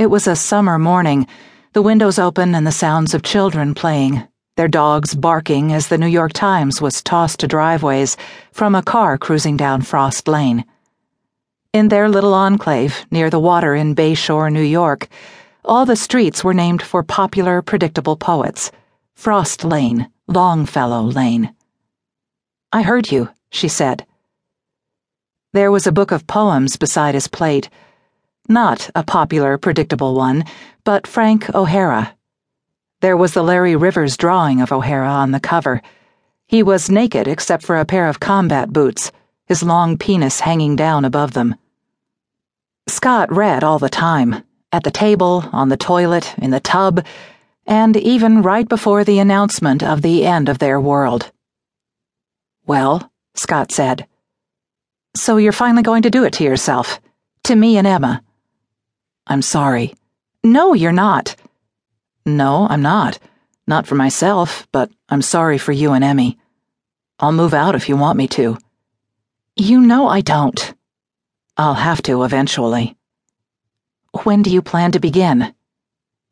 It was a summer morning, the windows open and the sounds of children playing, their dogs barking as the New York Times was tossed to driveways from a car cruising down Frost Lane. In their little enclave near the water in Bayshore, New York, all the streets were named for popular, predictable poets Frost Lane, Longfellow Lane. I heard you, she said. There was a book of poems beside his plate. Not a popular, predictable one, but Frank O'Hara. There was the Larry Rivers drawing of O'Hara on the cover. He was naked except for a pair of combat boots, his long penis hanging down above them. Scott read all the time, at the table, on the toilet, in the tub, and even right before the announcement of the end of their world. Well, Scott said. So you're finally going to do it to yourself. To me and Emma. I'm sorry. No, you're not. No, I'm not. Not for myself, but I'm sorry for you and Emmy. I'll move out if you want me to. You know I don't. I'll have to eventually. When do you plan to begin?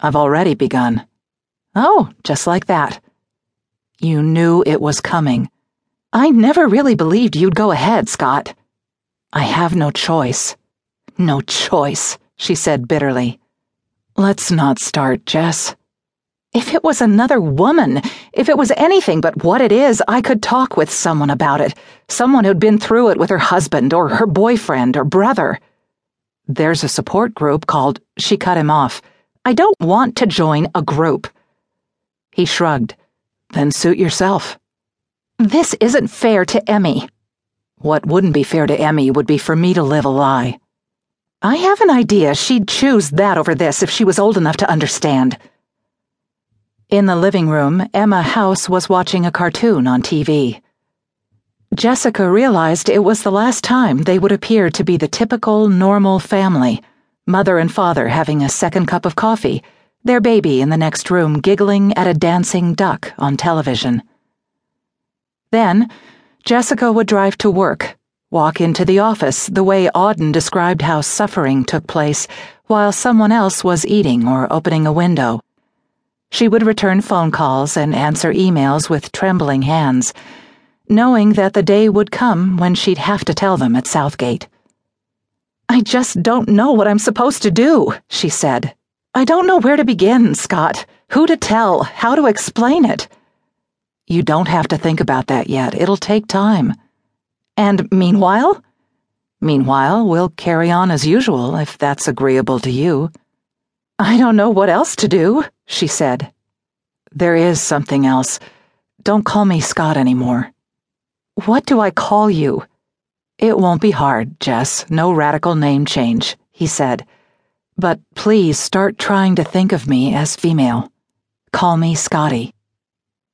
I've already begun. Oh, just like that. You knew it was coming. I never really believed you'd go ahead, Scott. I have no choice. No choice, she said bitterly. Let's not start, Jess. If it was another woman, if it was anything but what it is, I could talk with someone about it. Someone who'd been through it with her husband or her boyfriend or brother. There's a support group called. She cut him off. I don't want to join a group. He shrugged. Then suit yourself. This isn't fair to Emmy. What wouldn't be fair to Emmy would be for me to live a lie. I have an idea she'd choose that over this if she was old enough to understand. In the living room, Emma House was watching a cartoon on TV. Jessica realized it was the last time they would appear to be the typical, normal family mother and father having a second cup of coffee, their baby in the next room giggling at a dancing duck on television. Then, Jessica would drive to work, walk into the office the way Auden described how suffering took place while someone else was eating or opening a window. She would return phone calls and answer emails with trembling hands, knowing that the day would come when she'd have to tell them at Southgate. I just don't know what I'm supposed to do, she said. I don't know where to begin, Scott, who to tell, how to explain it. You don't have to think about that yet. It'll take time. And meanwhile? Meanwhile, we'll carry on as usual, if that's agreeable to you. I don't know what else to do, she said. There is something else. Don't call me Scott anymore. What do I call you? It won't be hard, Jess. No radical name change, he said. But please start trying to think of me as female. Call me Scotti.